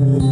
Thank.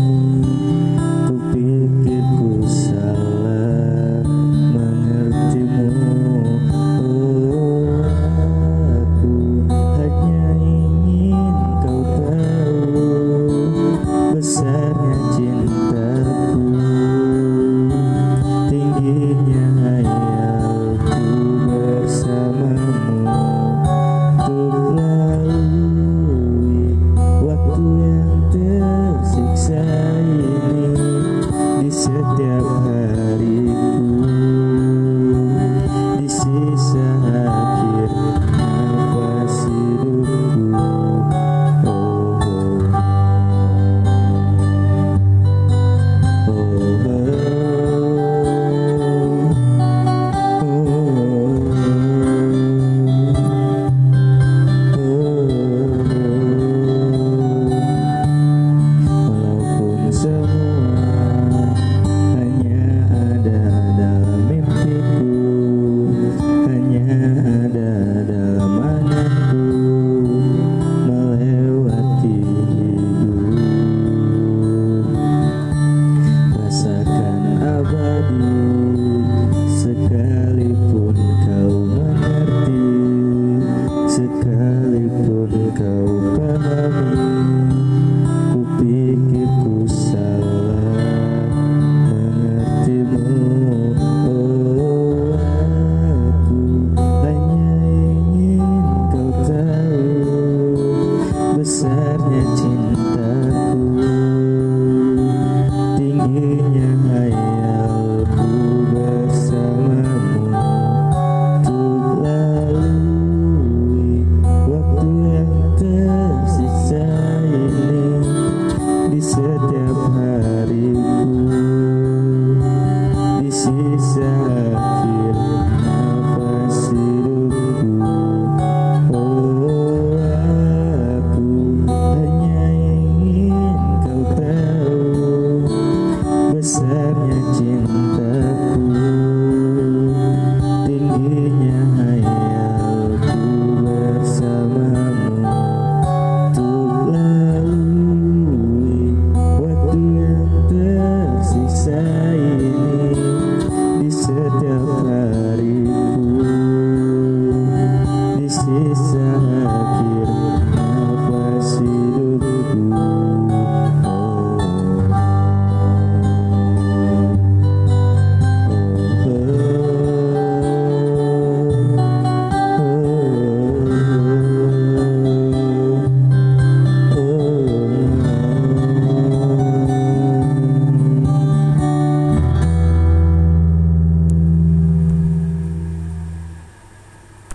Besarnya cintaku